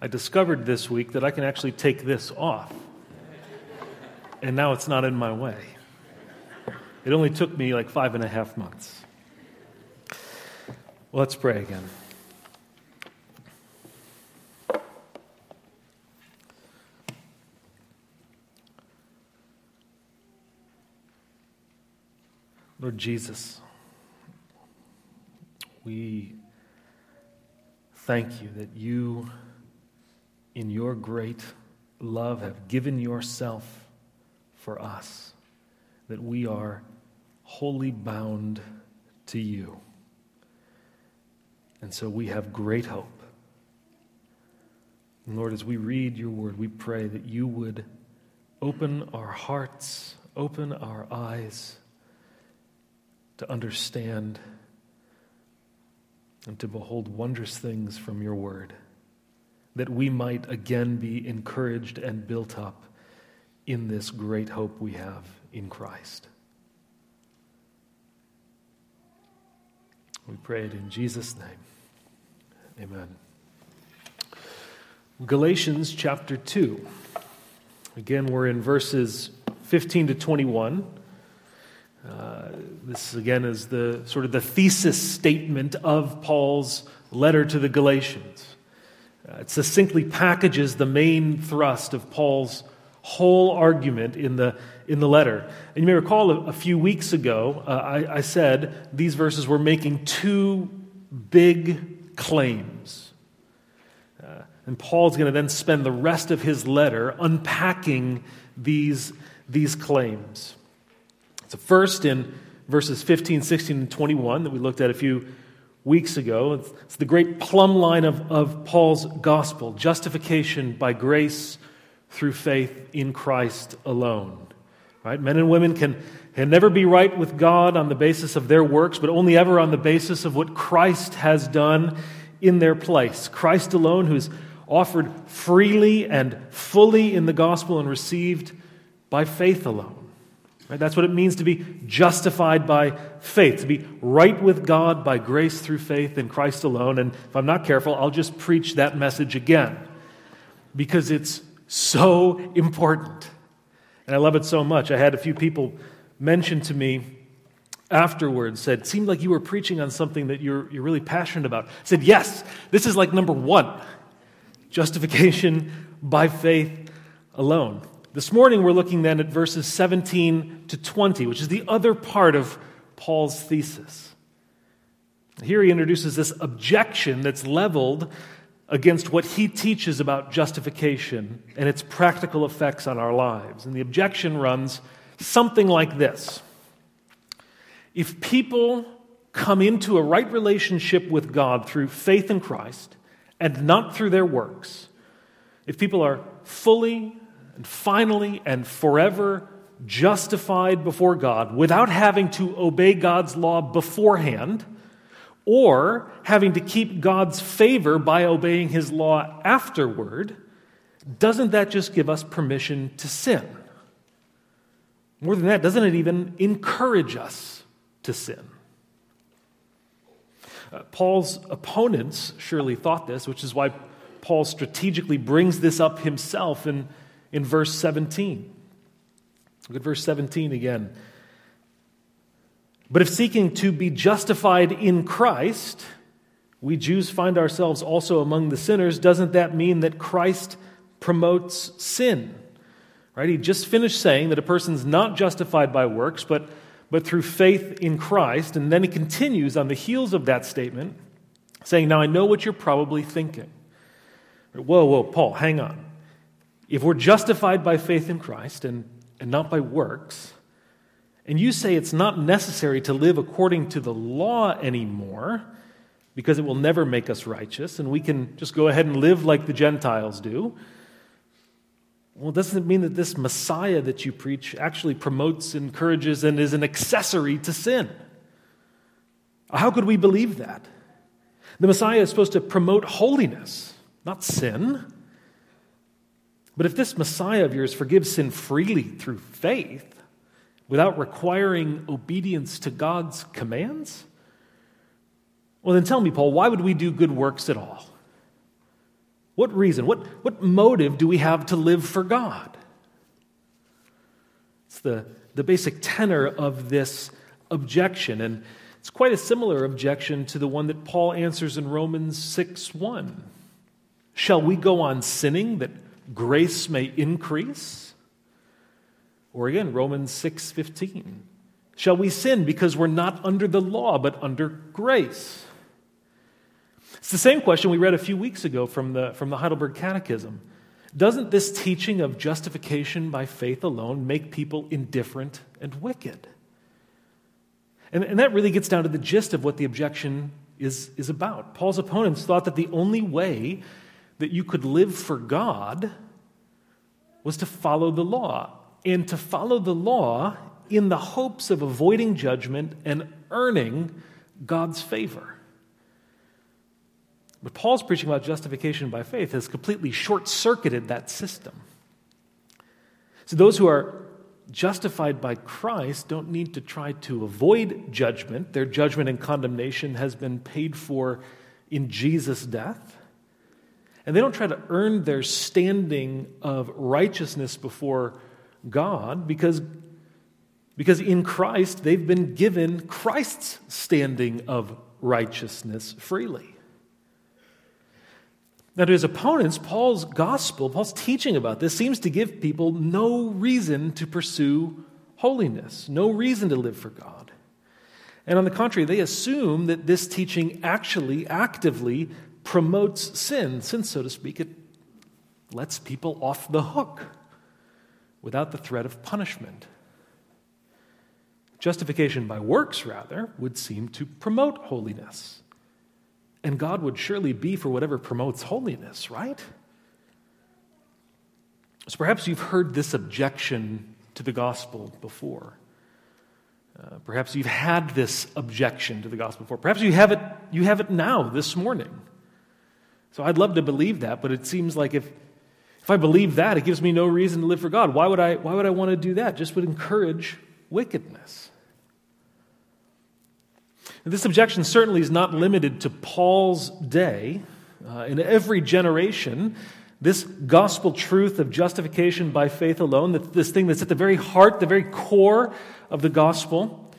I discovered this week that I can actually take this off. And now it's not in my way. It only took me like five and a half months. Let's pray again. Lord Jesus, we thank you that you, in your great love, have given yourself for us, that we are wholly bound to you. And so we have great hope. And Lord, as we read your word, we pray that you would open our hearts, open our eyes to understand and to behold wondrous things from your word, that we might again be encouraged and built up in this great hope we have in Christ. We pray it in Jesus' name. Amen. Galatians chapter 2. Again, we're in verses 15 to 21. Uh, this again is the sort of the thesis statement of Paul's letter to the Galatians. Uh, it succinctly packages the main thrust of Paul's whole argument in the, in the letter. And you may recall a, a few weeks ago, uh, I, I said these verses were making two big claims. Uh, and Paul's going to then spend the rest of his letter unpacking these, these claims. So, first in verses 15, 16, and 21 that we looked at a few weeks ago, it's, the great plumb line of, of Paul's gospel justification by grace through faith in Christ alone. Right? Men and women can, can never be right with God on the basis of their works, but only ever on the basis of what Christ has done in their place. Christ alone, who's offered freely and fully in the gospel and received by faith alone. Right? That's what it means to be justified by faith, to be right with God by grace through faith in Christ alone. And if I'm not careful, I'll just preach that message again because it's so important. And I love it so much. I had a few people mention to me afterwards, said, it seemed like you were preaching on something that you're, you're really passionate about. I said, yes, this is like number one justification by faith alone. This morning, we're looking then at verses 17 to 20, which is the other part of Paul's thesis. Here he introduces this objection that's leveled against what he teaches about justification and its practical effects on our lives. And the objection runs something like this If people come into a right relationship with God through faith in Christ and not through their works, if people are fully and finally and forever justified before God without having to obey God's law beforehand or having to keep God's favor by obeying his law afterward, doesn't that just give us permission to sin? More than that, doesn't it even encourage us to sin? Uh, Paul's opponents surely thought this, which is why Paul strategically brings this up himself in in verse 17. Look at verse 17 again. But if seeking to be justified in Christ, we Jews find ourselves also among the sinners, doesn't that mean that Christ promotes sin? Right? He just finished saying that a person's not justified by works, but, but through faith in Christ. And then he continues on the heels of that statement, saying, Now I know what you're probably thinking. Whoa, whoa, Paul, hang on. If we're justified by faith in Christ and, and not by works, and you say it's not necessary to live according to the law anymore because it will never make us righteous and we can just go ahead and live like the Gentiles do, well, doesn't it mean that this Messiah that you preach actually promotes, encourages, and is an accessory to sin? How could we believe that? The Messiah is supposed to promote holiness, not sin. But if this Messiah of yours forgives sin freely through faith, without requiring obedience to God's commands, well, then tell me, Paul, why would we do good works at all? What reason? What, what motive do we have to live for God? It's the, the basic tenor of this objection. And it's quite a similar objection to the one that Paul answers in Romans 6 1. Shall we go on sinning that grace may increase? Or again, Romans 6 15. Shall we sin because we're not under the law, but under grace? It's the same question we read a few weeks ago from the, from the Heidelberg Catechism. Doesn't this teaching of justification by faith alone make people indifferent and wicked? And, and that really gets down to the gist of what the objection is, is about. Paul's opponents thought that the only way that you could live for God was to follow the law. And to follow the law in the hopes of avoiding judgment and earning God's favor. But Paul's preaching about justification by faith has completely short circuited that system. So those who are justified by Christ don't need to try to avoid judgment. Their judgment and condemnation has been paid for in Jesus' death. And they don't try to earn their standing of righteousness before God because because in Christ, they've been given Christ's standing of righteousness freely. Now, to his opponents, Paul's gospel, Paul's teaching about this, seems to give people no reason to pursue holiness, no reason to live for God. And on the contrary, they assume that this teaching actually actively promotes sin, since, so to speak, it lets people off the hook without the threat of punishment. Justification by works, rather, would seem to promote holiness. And God would surely be for whatever promotes holiness, right? So perhaps you've heard this objection to the gospel before. Uh, perhaps you've had this objection to the gospel before. Perhaps you have it, you have it now, this morning. So I'd love to believe that, but it seems like if, if I believe that, it gives me no reason to live for God. Why would I, why would I want to do that? Just would encourage wickedness. This objection certainly is not limited to Paul's day. Uh, in every generation, this gospel truth of justification by faith alone, this thing that's at the very heart, the very core of the gospel,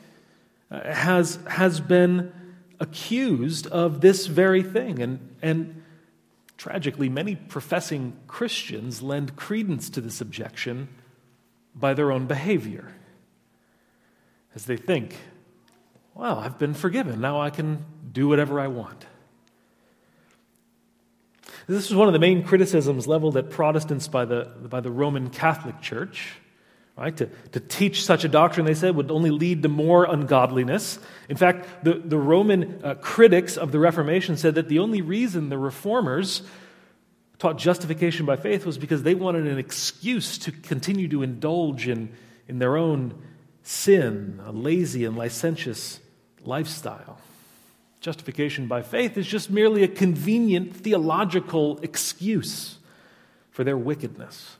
uh, has, has been accused of this very thing. And, and tragically, many professing Christians lend credence to this objection by their own behavior as they think, well, I've been forgiven. Now I can do whatever I want. This is one of the main criticisms leveled at Protestants by the, by the Roman Catholic Church. Right? To, to teach such a doctrine, they said, would only lead to more ungodliness. In fact, the, the Roman uh, critics of the Reformation said that the only reason the reformers taught justification by faith was because they wanted an excuse to continue to indulge in, in their own sin, a lazy and licentious lifestyle. Justification by faith is just merely a convenient theological excuse for their wickedness.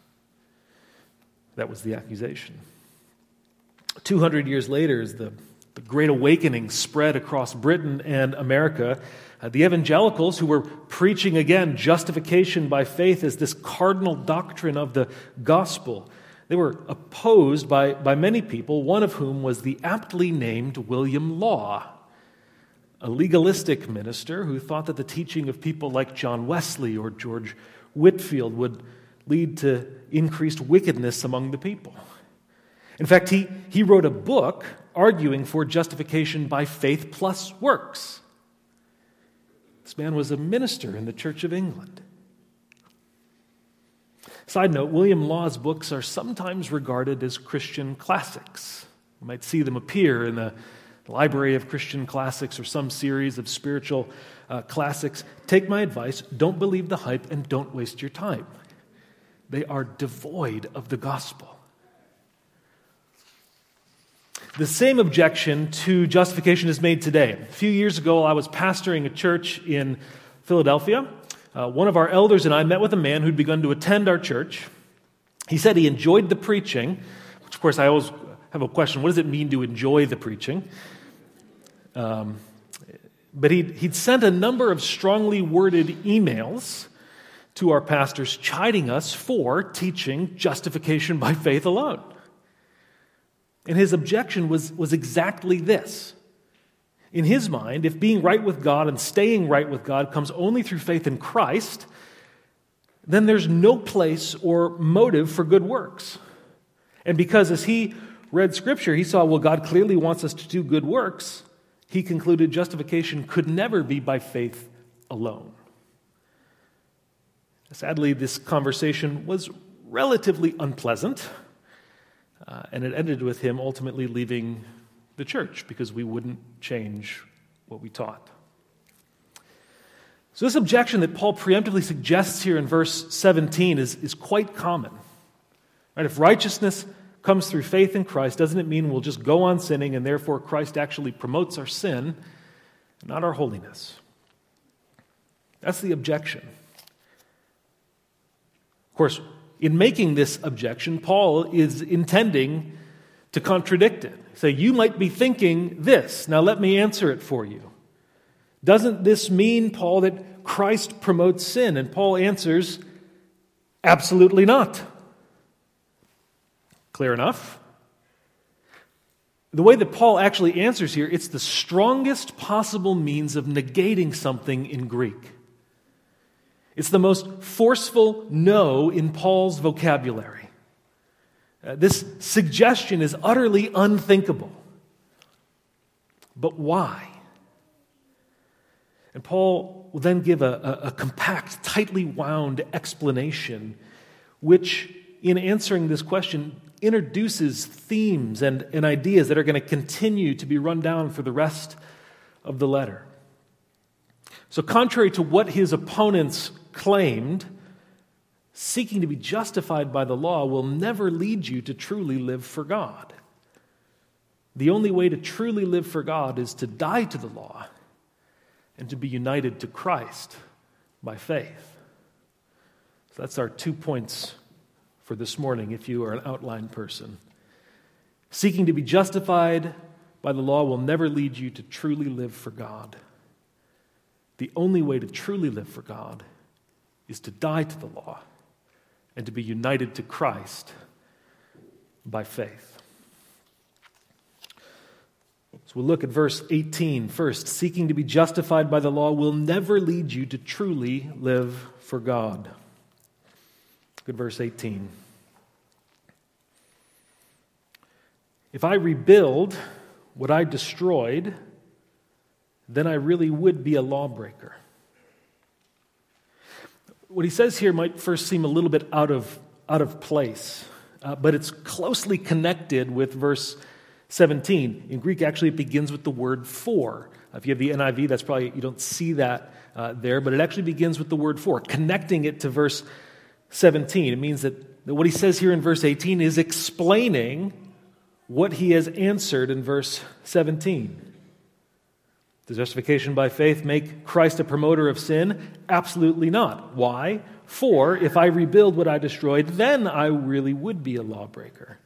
That was the accusation. 200 years later, as the, the Great Awakening spread across Britain and America, uh, the evangelicals who were preaching again justification by faith as this cardinal doctrine of the gospel they were opposed by, by many people, one of whom was the aptly named William Law, a legalistic minister who thought that the teaching of people like John Wesley or George Whitefield would lead to increased wickedness among the people. In fact, he, he wrote a book arguing for justification by faith plus works. This man was a minister in the Church of England. Side note William Law's books are sometimes regarded as Christian classics. You might see them appear in the Library of Christian Classics or some series of spiritual uh, classics. Take my advice don't believe the hype and don't waste your time. They are devoid of the gospel. The same objection to justification is made today. A few years ago, I was pastoring a church in Philadelphia, uh, one of our elders and I met with a man who'd begun to attend our church. He said he enjoyed the preaching, which, of course, I always have a question what does it mean to enjoy the preaching? Um, but he'd, he'd sent a number of strongly worded emails to our pastors, chiding us for teaching justification by faith alone. And his objection was, was exactly this. In his mind, if being right with God and staying right with God comes only through faith in Christ, then there's no place or motive for good works. And because as he read Scripture, he saw, well, God clearly wants us to do good works, he concluded justification could never be by faith alone. Sadly, this conversation was relatively unpleasant, uh, and it ended with him ultimately leaving the church because we wouldn't change what we taught. So, this objection that Paul preemptively suggests here in verse 17 is, is quite common. Right? If righteousness comes through faith in Christ, doesn't it mean we'll just go on sinning and therefore Christ actually promotes our sin, not our holiness? That's the objection. Of course, in making this objection, Paul is intending to contradict it. Say, you might be thinking this. Now let me answer it for you. Doesn't this mean, Paul, that Christ promotes sin? And Paul answers, absolutely not. Clear enough? The way that Paul actually answers here, it's the strongest possible means of negating something in Greek. It's the most forceful no in Paul's vocabulary. Uh, this suggestion is utterly unthinkable. But why? And Paul will then give a, a, a compact, tightly wound explanation, which, in answering this question, introduces themes and, and ideas that are going to continue to be run down for the rest of the letter. So, contrary to what his opponents claimed, seeking to be justified by the law will never lead you to truly live for God. The only way to truly live for God is to die to the law and to be united to Christ by faith. So that's our two points for this morning if you are an outline person. Seeking to be justified by the law will never lead you to truly live for God. The only way to truly live for God is to die to the law and to be united to Christ by faith. So we'll look at verse 18 first. Seeking to be justified by the law will never lead you to truly live for God. Good verse 18. If I rebuild what I destroyed, then I really would be a lawbreaker. What he says here might first seem a little bit out of, out of place, uh, but it's closely connected with verse 17. In Greek, actually, it begins with the word for. If you have the NIV, that's probably, you don't see that uh, there, but it actually begins with the word for, connecting it to verse 17. It means that, that what he says here in verse 18 is explaining what he has answered in verse 17. Does justification by faith make Christ a promoter of sin? Absolutely not. Why? For if I rebuild what I destroyed, then I really would be a lawbreaker.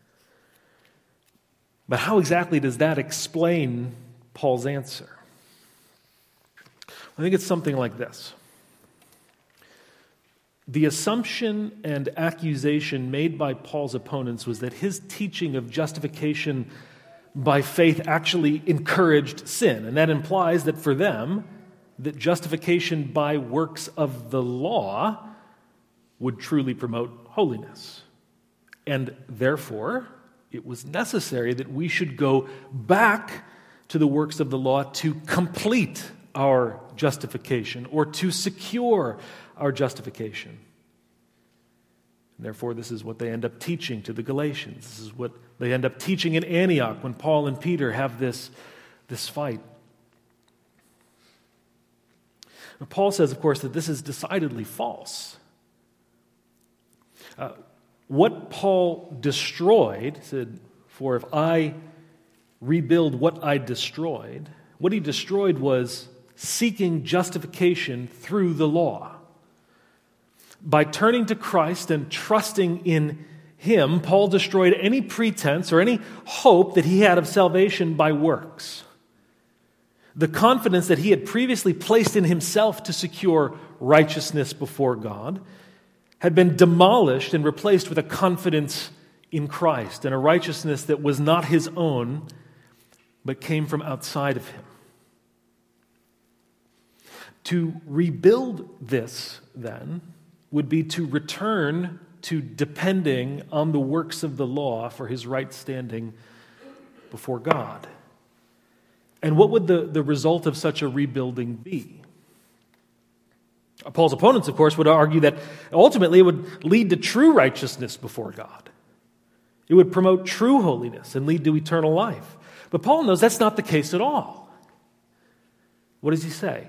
But how exactly does that explain Paul's answer? I think it's something like this. The assumption and accusation made by Paul's opponents was that his teaching of justification by faith actually encouraged sin. And that implies that for them, that justification by works of the law would truly promote holiness. And therefore, it was necessary that we should go back to the works of the law to complete our justification or to secure our justification. And therefore, this is what they end up teaching to the Galatians. This is what they end up teaching in Antioch when Paul and Peter have this, this fight. Now, Paul says, of course, that this is decidedly false. Uh, what Paul destroyed, said, For if I rebuild what I destroyed, what he destroyed was seeking justification through the law. By turning to Christ and trusting in Him, Paul destroyed any pretense or any hope that he had of salvation by works. The confidence that he had previously placed in himself to secure righteousness before God, had been demolished and replaced with a confidence in Christ and a righteousness that was not his own, but came from outside of him. To rebuild this, then, would be to return to depending on the works of the law for his right standing before God. And what would the, the result of such a rebuilding be? Paul's opponents, of course, would argue that ultimately it would lead to true righteousness before God. It would promote true holiness and lead to eternal life. But Paul knows that's not the case at all. What does he say?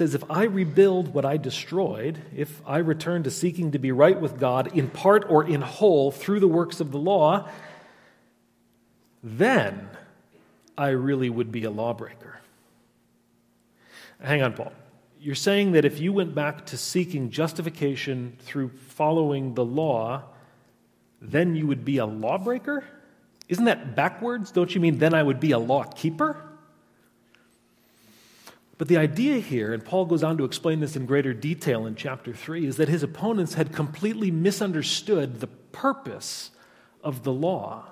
Says, If I rebuild what I destroyed, if I return to seeking to be right with God in part or in whole through the works of the law, then I really would be a lawbreaker. Hang on, Paul. You're saying that if you went back to seeking justification through following the law, then you would be a lawbreaker? Isn't that backwards? Don't you mean then I would be a law keeper? But the idea here, and Paul goes on to explain this in greater detail in chapter 3, is that his opponents had completely misunderstood the purpose of the law.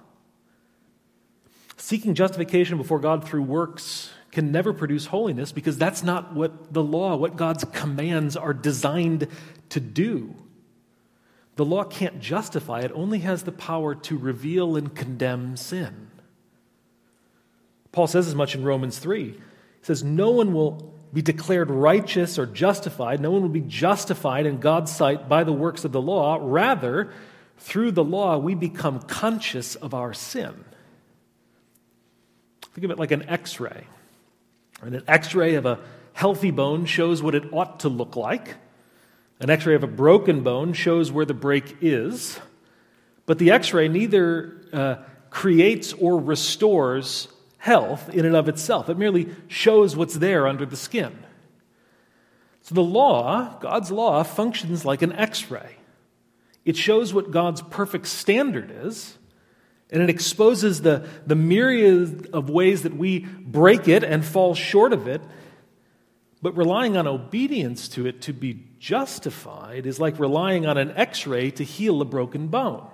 Seeking justification before God through works can never produce holiness because that's not what the law, what God's commands are designed to do. The law can't justify, it only has the power to reveal and condemn sin. Paul says as much in Romans 3. He says, No one will be declared righteous or justified. No one will be justified in God's sight by the works of the law. Rather, through the law, we become conscious of our sin. Think of it like an x ray. And An x ray of a healthy bone shows what it ought to look like. An x ray of a broken bone shows where the break is, but the x ray neither uh, creates or restores health in and of itself. It merely shows what's there under the skin. So the law, God's law, functions like an x ray. It shows what God's perfect standard is, and it exposes the, the myriad of ways that we break it and fall short of it but relying on obedience to it to be justified is like relying on an x ray to heal a broken bone.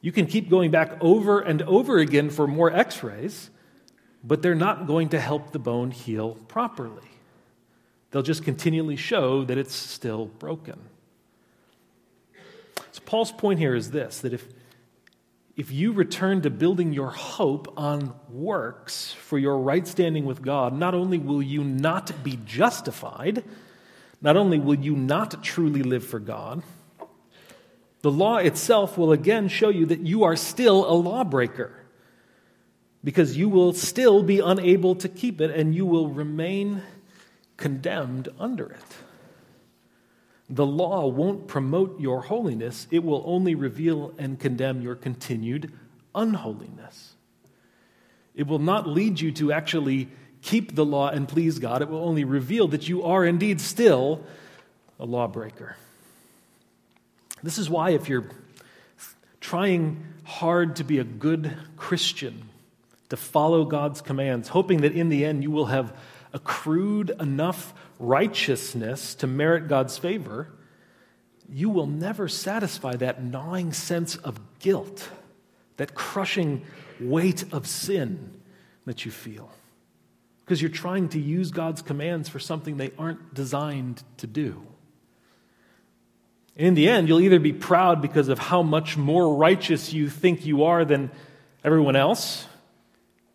You can keep going back over and over again for more x rays, but they're not going to help the bone heal properly. They'll just continually show that it's still broken. So, Paul's point here is this that if if you return to building your hope on works for your right standing with God, not only will you not be justified, not only will you not truly live for God, the law itself will again show you that you are still a lawbreaker because you will still be unable to keep it and you will remain condemned under it. The law won't promote your holiness, it will only reveal and condemn your continued unholiness. It will not lead you to actually keep the law and please God, it will only reveal that you are indeed still a lawbreaker. This is why, if you're trying hard to be a good Christian, to follow God's commands, hoping that in the end you will have accrued enough righteousness to merit God's favor, you will never satisfy that gnawing sense of guilt, that crushing weight of sin that you feel. Because you're trying to use God's commands for something they aren't designed to do. In the end, you'll either be proud because of how much more righteous you think you are than everyone else,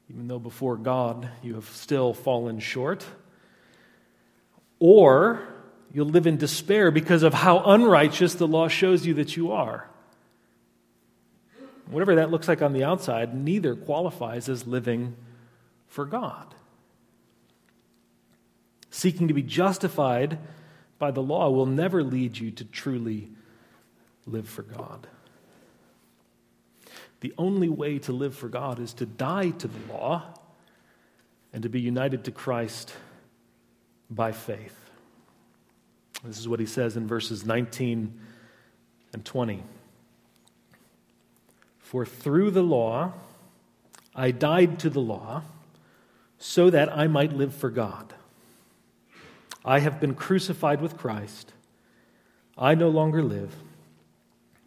even though before God you have still fallen short or you'll live in despair because of how unrighteous the law shows you that you are. Whatever that looks like on the outside, neither qualifies as living for God. Seeking to be justified by the law will never lead you to truly live for God. The only way to live for God is to die to the law and to be united to Christ by faith. This is what he says in verses 19 and 20. For through the law I died to the law so that I might live for God. I have been crucified with Christ. I no longer live,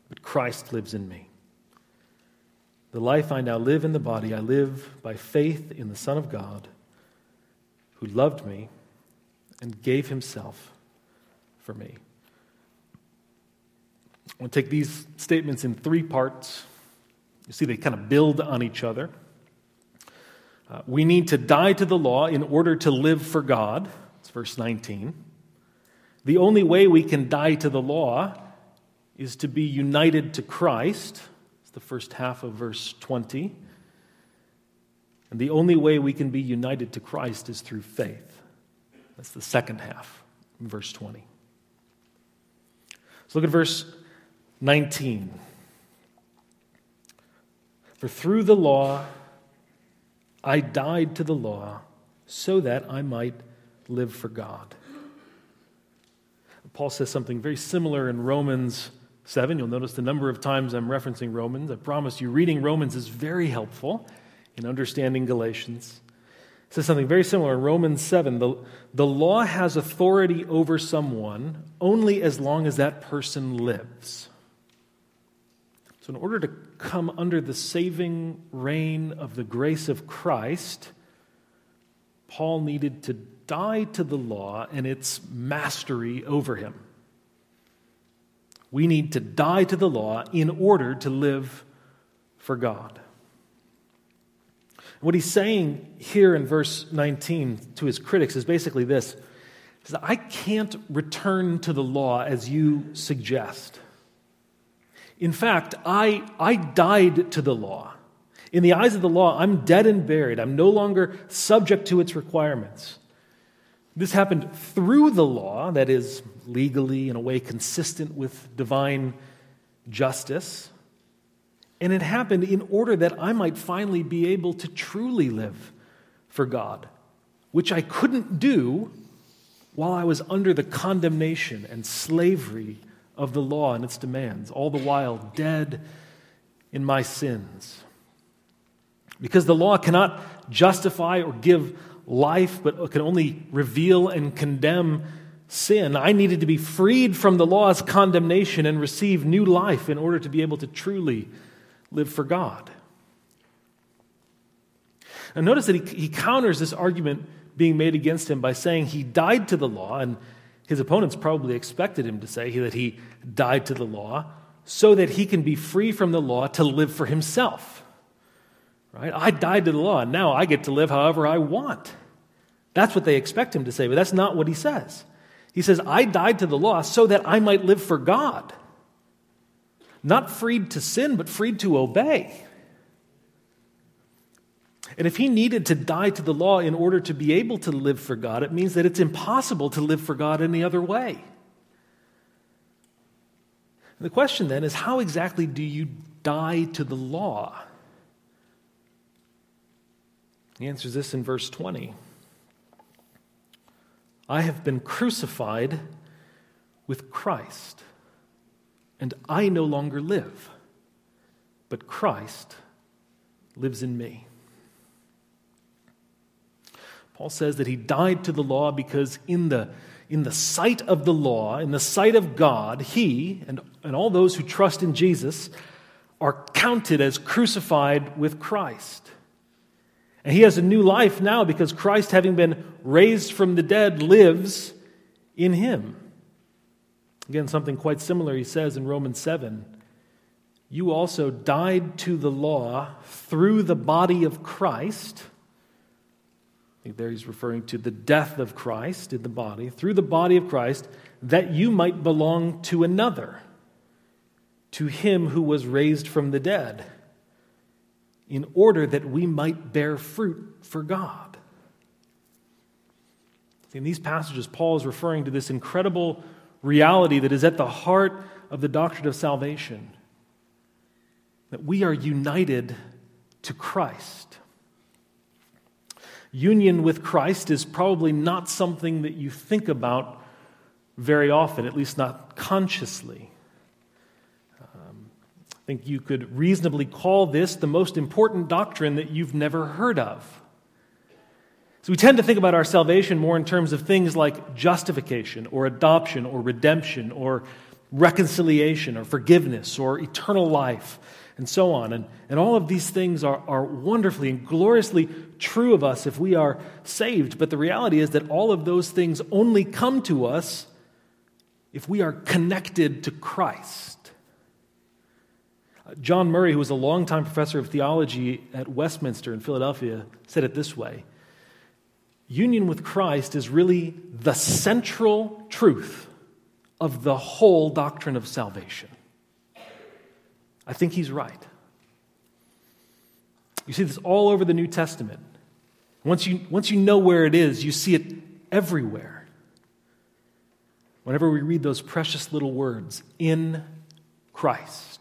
but Christ lives in me. The life I now live in the body, I live by faith in the Son of God, who loved me and gave himself for me. I want to take these statements in three parts. You see, they kind of build on each other. Uh, we need to die to the law in order to live for God. Verse 19. The only way we can die to the law is to be united to Christ. It's the first half of verse 20. And the only way we can be united to Christ is through faith. That's the second half, verse 20. So look at verse 19. For through the law I died to the law so that I might live for God. Paul says something very similar in Romans 7. You'll notice the number of times I'm referencing Romans. I promise you, reading Romans is very helpful in understanding Galatians. It says something very similar in Romans 7. The, the law has authority over someone only as long as that person lives. So, in order to come under the saving reign of the grace of Christ, Paul needed to die to the law and its mastery over him. We need to die to the law in order to live for God. What he's saying here in verse 19 to his critics is basically this I can't return to the law as you suggest. In fact, I, I died to the law. In the eyes of the law, I'm dead and buried. I'm no longer subject to its requirements. This happened through the law, that is, legally, in a way consistent with divine justice. And it happened in order that I might finally be able to truly live for God, which I couldn't do while I was under the condemnation and slavery of the law and its demands, all the while dead in my sins. Because the law cannot justify or give life, but can only reveal and condemn sin, I needed to be freed from the law's condemnation and receive new life in order to be able to truly live for God. And notice that he, he counters this argument being made against him by saying he died to the law and his opponents probably expected him to say that he died to the law so that he can be free from the law to live for himself. Right? I died to the law, and now I get to live however I want. That's what they expect him to say, but that's not what he says. He says, I died to the law so that I might live for God. Not freed to sin, but freed to obey. And if he needed to die to the law in order to be able to live for God, it means that it's impossible to live for God any other way. And the question then is how exactly do you die to the law? He answers this in verse 20 I have been crucified with Christ, and I no longer live, but Christ lives in me. Paul says that he died to the law because, in the, in the sight of the law, in the sight of God, he and, and all those who trust in Jesus are counted as crucified with Christ. And he has a new life now because Christ, having been raised from the dead, lives in him. Again, something quite similar he says in Romans 7 You also died to the law through the body of Christ I think there he's referring to the death of Christ in the body, through the body of Christ, that you might belong to another, to him who was raised from the dead, in order that we might bear fruit for God. In these passages, Paul is referring to this incredible reality that is at the heart of the doctrine of salvation that we are united to Christ union with Christ is probably not something that you think about very often, at least not consciously. I think you could reasonably call this the most important doctrine that you've never heard of. So we tend to think about our salvation more in terms of things like justification or adoption or redemption or reconciliation or forgiveness or eternal life and so on. And, and all of these things are, are wonderfully and gloriously true of us if we are saved. But the reality is that all of those things only come to us if we are connected to Christ. John Murray, who was a longtime professor of theology at Westminster in Philadelphia, said it this way Union with Christ is really the central truth of the whole doctrine of salvation. I think he's right. You see this all over the New Testament. Once you, once you know where it is, you see it everywhere. Whenever we read those precious little words, in Christ.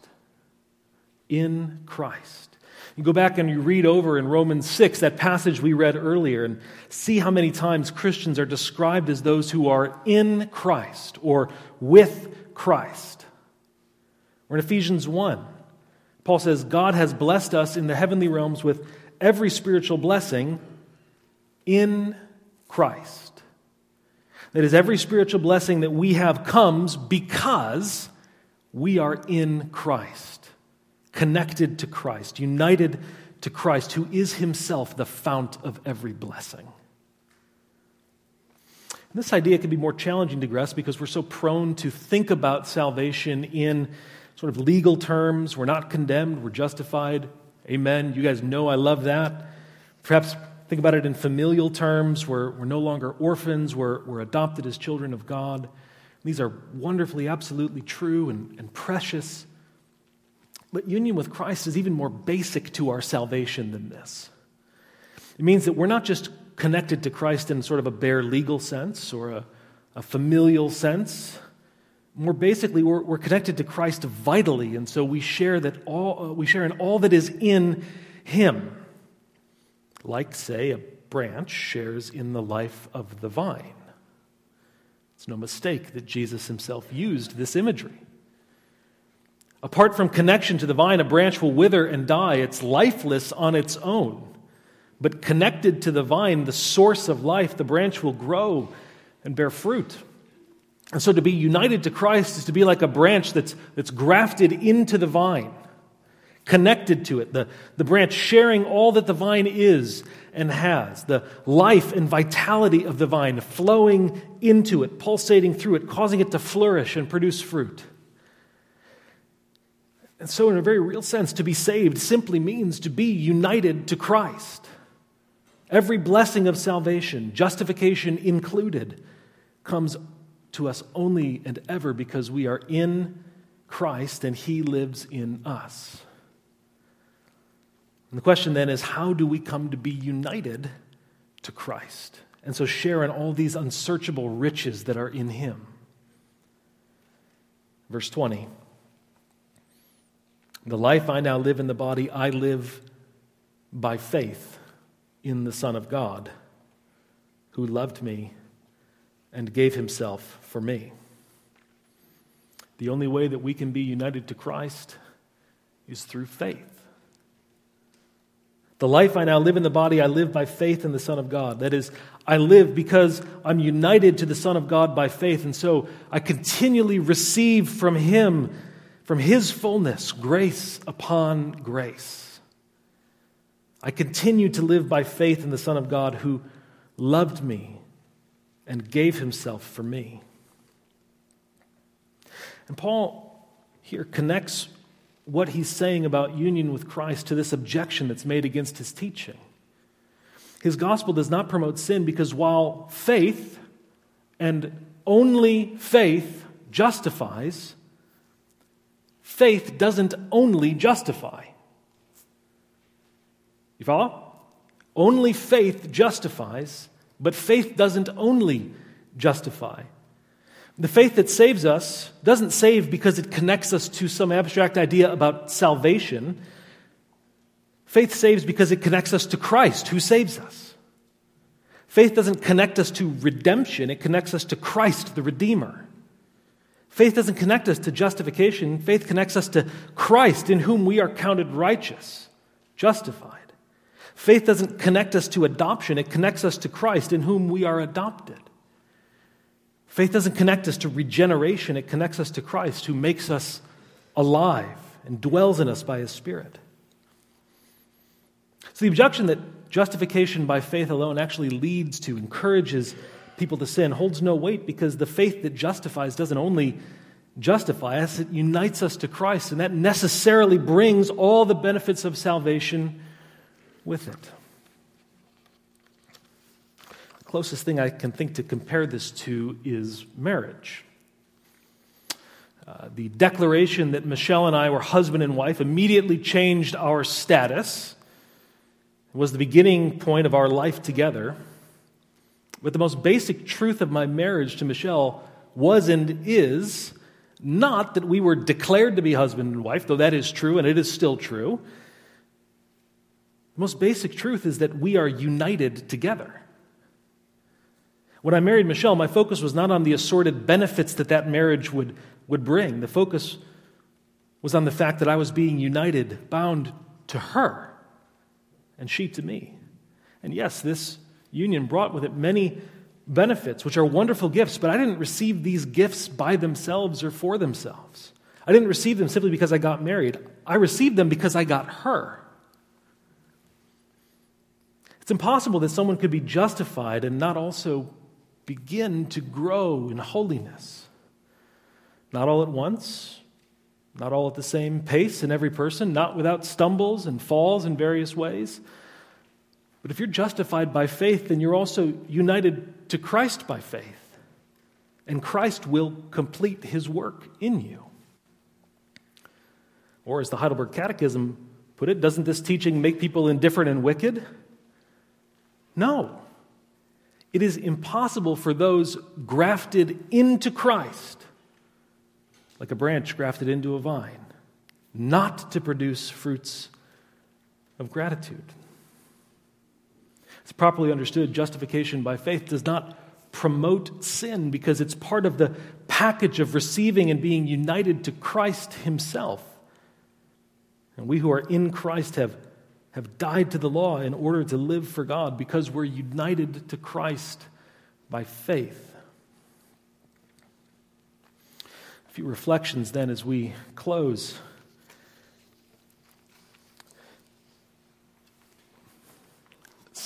In Christ. You go back and you read over in Romans 6, that passage we read earlier, and see how many times Christians are described as those who are in Christ or with Christ. Or in Ephesians 1, Paul says, God has blessed us in the heavenly realms with every spiritual blessing in Christ. That is, every spiritual blessing that we have comes because we are in Christ connected to Christ, united to Christ, who is himself the fount of every blessing. And this idea can be more challenging to grasp because we're so prone to think about salvation in sort of legal terms. We're not condemned, we're justified. Amen. You guys know I love that. Perhaps think about it in familial terms. We're, we're no longer orphans, we're, we're adopted as children of God. These are wonderfully, absolutely true and, and precious. But union with Christ is even more basic to our salvation than this. It means that we're not just connected to Christ in sort of a bare legal sense or a, a familial sense. More basically, we're, we're, connected to Christ vitally, and so we share that all uh, we share in all that is in Him. Like, say, a branch shares in the life of the vine. It's no mistake that Jesus himself used this imagery. Apart from connection to the vine, a branch will wither and die. It's lifeless on its own. But connected to the vine, the source of life, the branch will grow and bear fruit. And so to be united to Christ is to be like a branch that's, that's grafted into the vine, connected to it, the, the branch sharing all that the vine is and has, the life and vitality of the vine flowing into it, pulsating through it, causing it to flourish and produce fruit. And so, in a very real sense, to be saved simply means to be united to Christ. Every blessing of salvation, justification included, comes to us only and ever because we are in Christ and He lives in us. And the question then is how do we come to be united to Christ? And so share in all these unsearchable riches that are in Him. Verse 20. The life I now live in the body, I live by faith in the Son of God, who loved me and gave himself for me. The only way that we can be united to Christ is through faith. The life I now live in the body, I live by faith in the Son of God. That is, I live because I'm united to the Son of God by faith, and so I continually receive from Him from His fullness, grace upon grace. I continue to live by faith in the Son of God who loved me and gave Himself for me. And Paul here connects what he's saying about union with Christ to this objection that's made against his teaching. His gospel does not promote sin because while faith and only faith justifies, faith doesn't only justify. You follow? Only faith justifies, but faith doesn't only justify. The faith that saves us doesn't save because it connects us to some abstract idea about salvation. Faith saves because it connects us to Christ, who saves us. Faith doesn't connect us to redemption, it connects us to Christ, the Redeemer. Faith doesn't connect us to justification, faith connects us to Christ, in whom we are counted righteous, justified. Faith doesn't connect us to adoption, it connects us to Christ in whom we are adopted. Faith doesn't connect us to regeneration, it connects us to Christ who makes us alive and dwells in us by his Spirit. So the objection that justification by faith alone actually leads to, encourages people to sin, holds no weight because the faith that justifies doesn't only justify us, it unites us to Christ, and that necessarily brings all the benefits of salvation with it. The closest thing I can think to compare this to is marriage. Uh, the declaration that Michelle and I were husband and wife immediately changed our status. It was the beginning point of our life together. But the most basic truth of my marriage to Michelle was and is not that we were declared to be husband and wife, though that is true and it is still true. The most basic truth is that we are united together. When I married Michelle, my focus was not on the assorted benefits that that marriage would, would bring. The focus was on the fact that I was being united, bound to her, and she to me. And yes, this union brought with it many benefits, which are wonderful gifts, but I didn't receive these gifts by themselves or for themselves. I didn't receive them simply because I got married. I received them because I got her. It's impossible that someone could be justified and not also begin to grow in holiness. Not all at once, not all at the same pace in every person, not without stumbles and falls in various ways. But if you're justified by faith, then you're also united to Christ by faith. And Christ will complete his work in you. Or, as the Heidelberg Catechism put it, doesn't this teaching make people indifferent and wicked? No. It is impossible for those grafted into Christ, like a branch grafted into a vine, not to produce fruits of gratitude. It's properly understood, justification by faith does not promote sin because it's part of the package of receiving and being united to Christ Himself. And we who are in Christ have have died to the law in order to live for God because we're united to Christ by faith. A few reflections then as we close.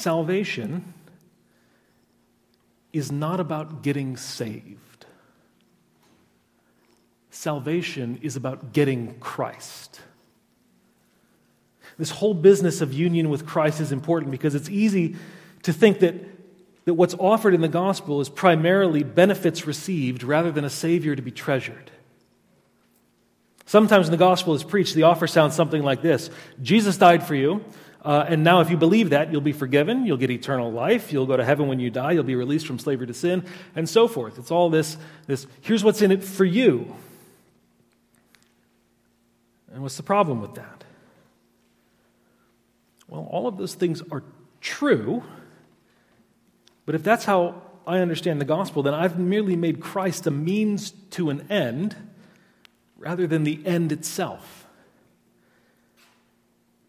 Salvation is not about getting saved. Salvation is about getting Christ. This whole business of union with Christ is important because it's easy to think that, that what's offered in the gospel is primarily benefits received rather than a Savior to be treasured. Sometimes when the gospel is preached, the offer sounds something like this Jesus died for you. Uh, and now, if you believe that, you'll be forgiven, you'll get eternal life, you'll go to heaven when you die, you'll be released from slavery to sin, and so forth. It's all this, this here's what's in it for you. And what's the problem with that? Well, all of those things are true, but if that's how I understand the gospel, then I've merely made Christ a means to an end rather than the end itself.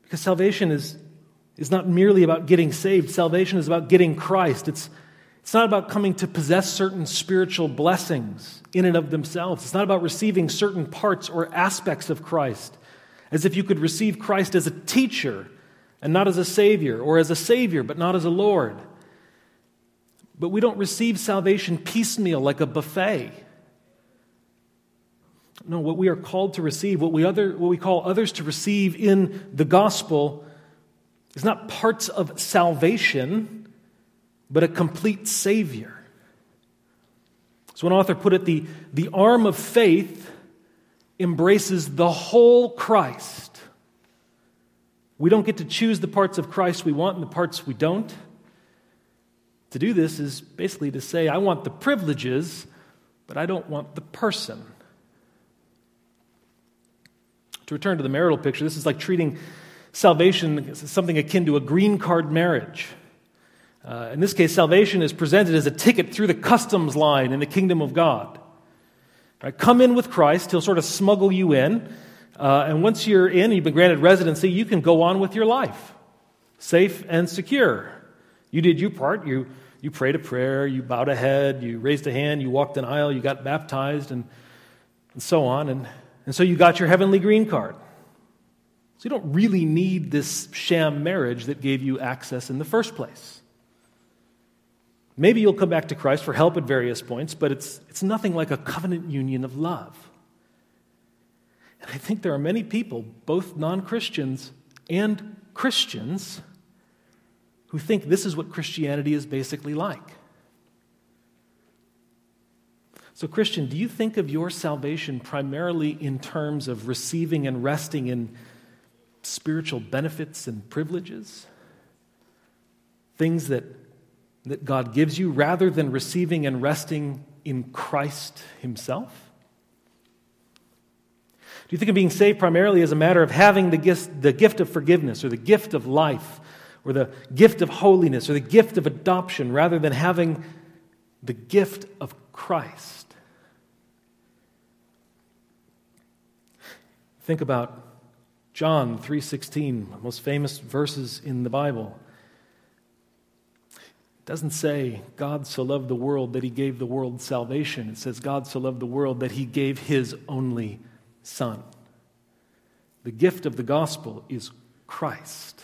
Because salvation is, is not merely about getting saved, salvation is about getting Christ. It's, it's not about coming to possess certain spiritual blessings in and of themselves. It's not about receiving certain parts or aspects of Christ, as if you could receive Christ as a teacher and not as a Savior, or as a Savior, but not as a Lord. But we don't receive salvation piecemeal like a buffet. No, what we are called to receive, what we, other, what we call others to receive in the gospel, is not parts of salvation, but a complete Savior. So, one author put it the, the arm of faith embraces the whole Christ we don't get to choose the parts of Christ we want and the parts we don't. To do this is basically to say, I want the privileges, but I don't want the person. To return to the marital picture, this is like treating salvation as something akin to a green card marriage. Uh, in this case, salvation is presented as a ticket through the customs line in the kingdom of God. Right? Come in with Christ, he'll sort of smuggle you in. Uh, and once you're in, you've been granted residency, you can go on with your life. safe and secure. You did your part. You, you prayed a prayer, you bowed a head, you raised a hand, you walked an aisle, you got baptized, and, and so on. And, and so you got your heavenly green card. So you don't really need this sham marriage that gave you access in the first place. Maybe you'll come back to Christ for help at various points, but it's, it's nothing like a covenant union of love. And I think there are many people, both non Christians and Christians, who think this is what Christianity is basically like. So, Christian, do you think of your salvation primarily in terms of receiving and resting in spiritual benefits and privileges? Things that, that God gives you rather than receiving and resting in Christ Himself? Do you think of being saved primarily as a matter of having the gift, the gift of forgiveness or the gift of life or the gift of holiness or the gift of adoption rather than having the gift of Christ? Think about John 3:16, most famous verses in the Bible. It doesn't say God so loved the world that he gave the world salvation. It says God so loved the world that he gave his only son. The gift of the gospel is Christ.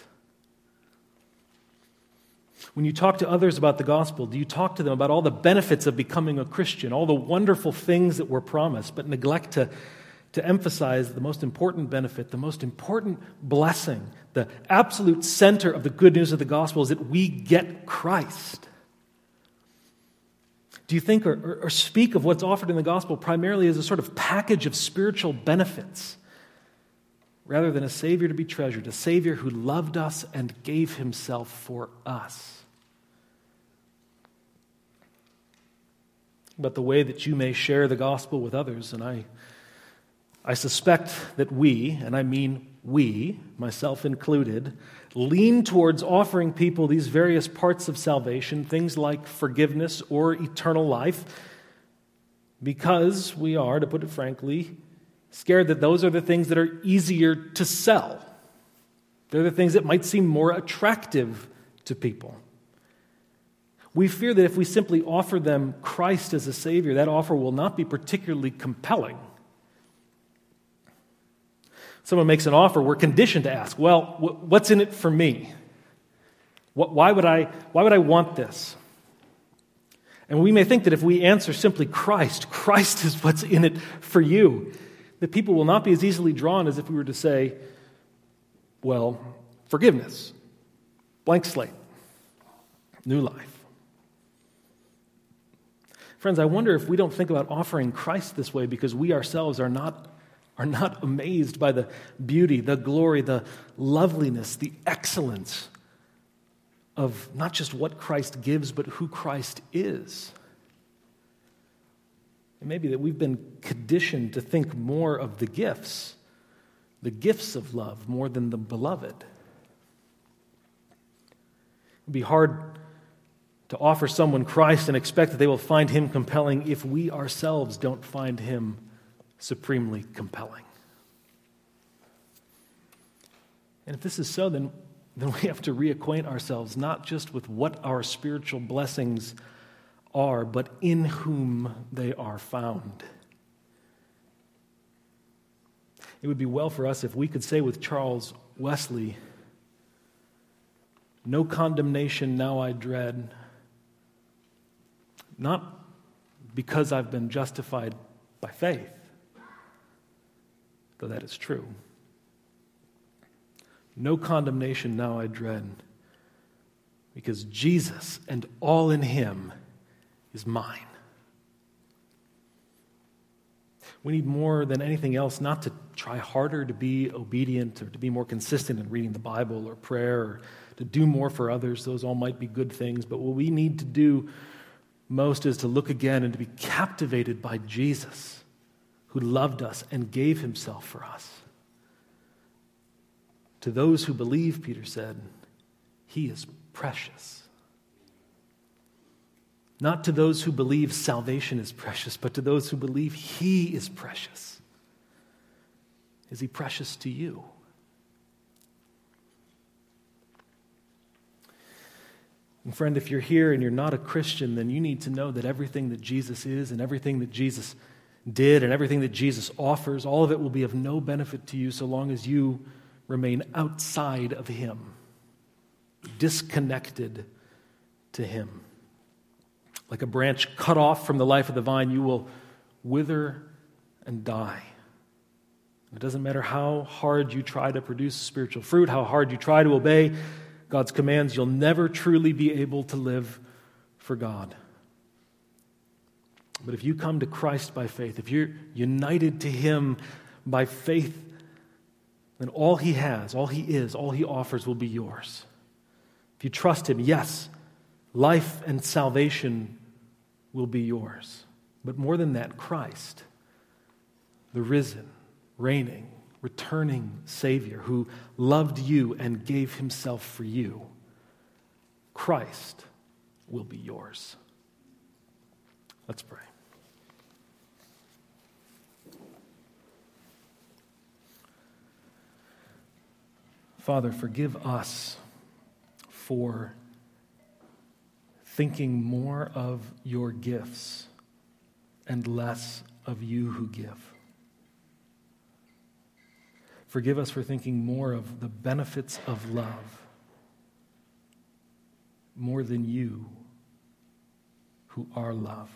When you talk to others about the gospel, do you talk to them about all the benefits of becoming a Christian, all the wonderful things that were promised, but neglect to, to emphasize the most important benefit, the most important blessing, the absolute center of the good news of the gospel is that we get Christ? Do you think or, or, speak of what's offered in the gospel primarily as a sort of package of spiritual benefits rather than a Savior to be treasured, a Savior who loved us and gave himself for us? But the way that you may share the gospel with others, and I, I suspect that we, and I mean we, myself included, lean towards offering people these various parts of salvation, things like forgiveness or eternal life, because we are, to put it frankly, scared that those are the things that are easier to sell. They're the things that might seem more attractive to people. We fear that if we simply offer them Christ as a Savior, that offer will not be particularly compelling someone makes an offer, we're conditioned to ask, well, what's in it for me? Why would I, why would I want this? And we may think that if we answer simply Christ, Christ is what's in it for you, that people will not be as easily drawn as if we were to say, well, forgiveness, blank slate, new life. Friends, I wonder if we don't think about offering Christ this way because we ourselves are not are not amazed by the beauty, the glory, the loveliness, the excellence of not just what Christ gives, but who Christ is. It may be that we've been conditioned to think more of the gifts, the gifts of love, more than the beloved. It'd be hard to offer someone Christ and expect that they will find him compelling if we ourselves don't find him supremely compelling. And if this is so, then, then we have to reacquaint ourselves not just with what our spiritual blessings are, but in whom they are found. It would be well for us if we could say with Charles Wesley, No condemnation now I dread, not because I've been justified by faith, though that is true. No condemnation now I dread, because Jesus and all in him is mine. We need more than anything else not to try harder to be obedient or to be more consistent in reading the Bible or prayer or to do more for others. Those all might be good things. But what we need to do most is to look again and to be captivated by Jesus who loved us and gave himself for us. To those who believe, Peter said, he is precious. Not to those who believe salvation is precious, but to those who believe he is precious. Is he precious to you? And friend, if you're here and you're not a Christian, then you need to know that everything that Jesus is and everything that Jesus did and everything that Jesus offers, all of it will be of no benefit to you so long as you remain outside of Him, disconnected to Him. Like a branch cut off from the life of the vine, you will wither and die. It doesn't matter how hard you try to produce spiritual fruit, how hard you try to obey God's commands, you'll never truly be able to live for God. But if you come to Christ by faith, if you're united to Him by faith, then all He has, all He is, all He offers will be yours. If you trust Him, yes, life and salvation will be yours. But more than that, Christ, the risen, reigning, returning Savior who loved you and gave himself for you, Christ will be yours. Let's pray. Father, forgive us for thinking more of your gifts and less of you who give. Forgive us for thinking more of the benefits of love more than you who are love.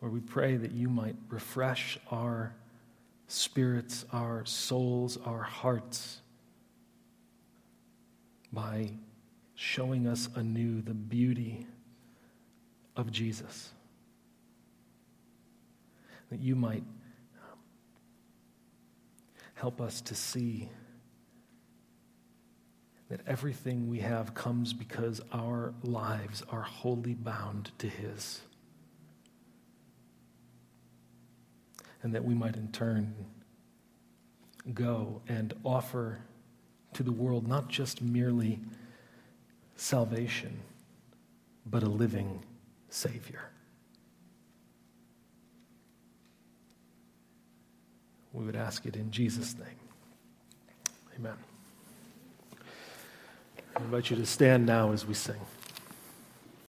Lord, we pray that you might refresh our spirits, our souls, our hearts by showing us anew the beauty of Jesus. That you might help us to see that everything we have comes because our lives are wholly bound to His. And that we might in turn go and offer to the world not just merely salvation, but a living Savior. We would ask it in Jesus' name. Amen. I invite you to stand now as we sing.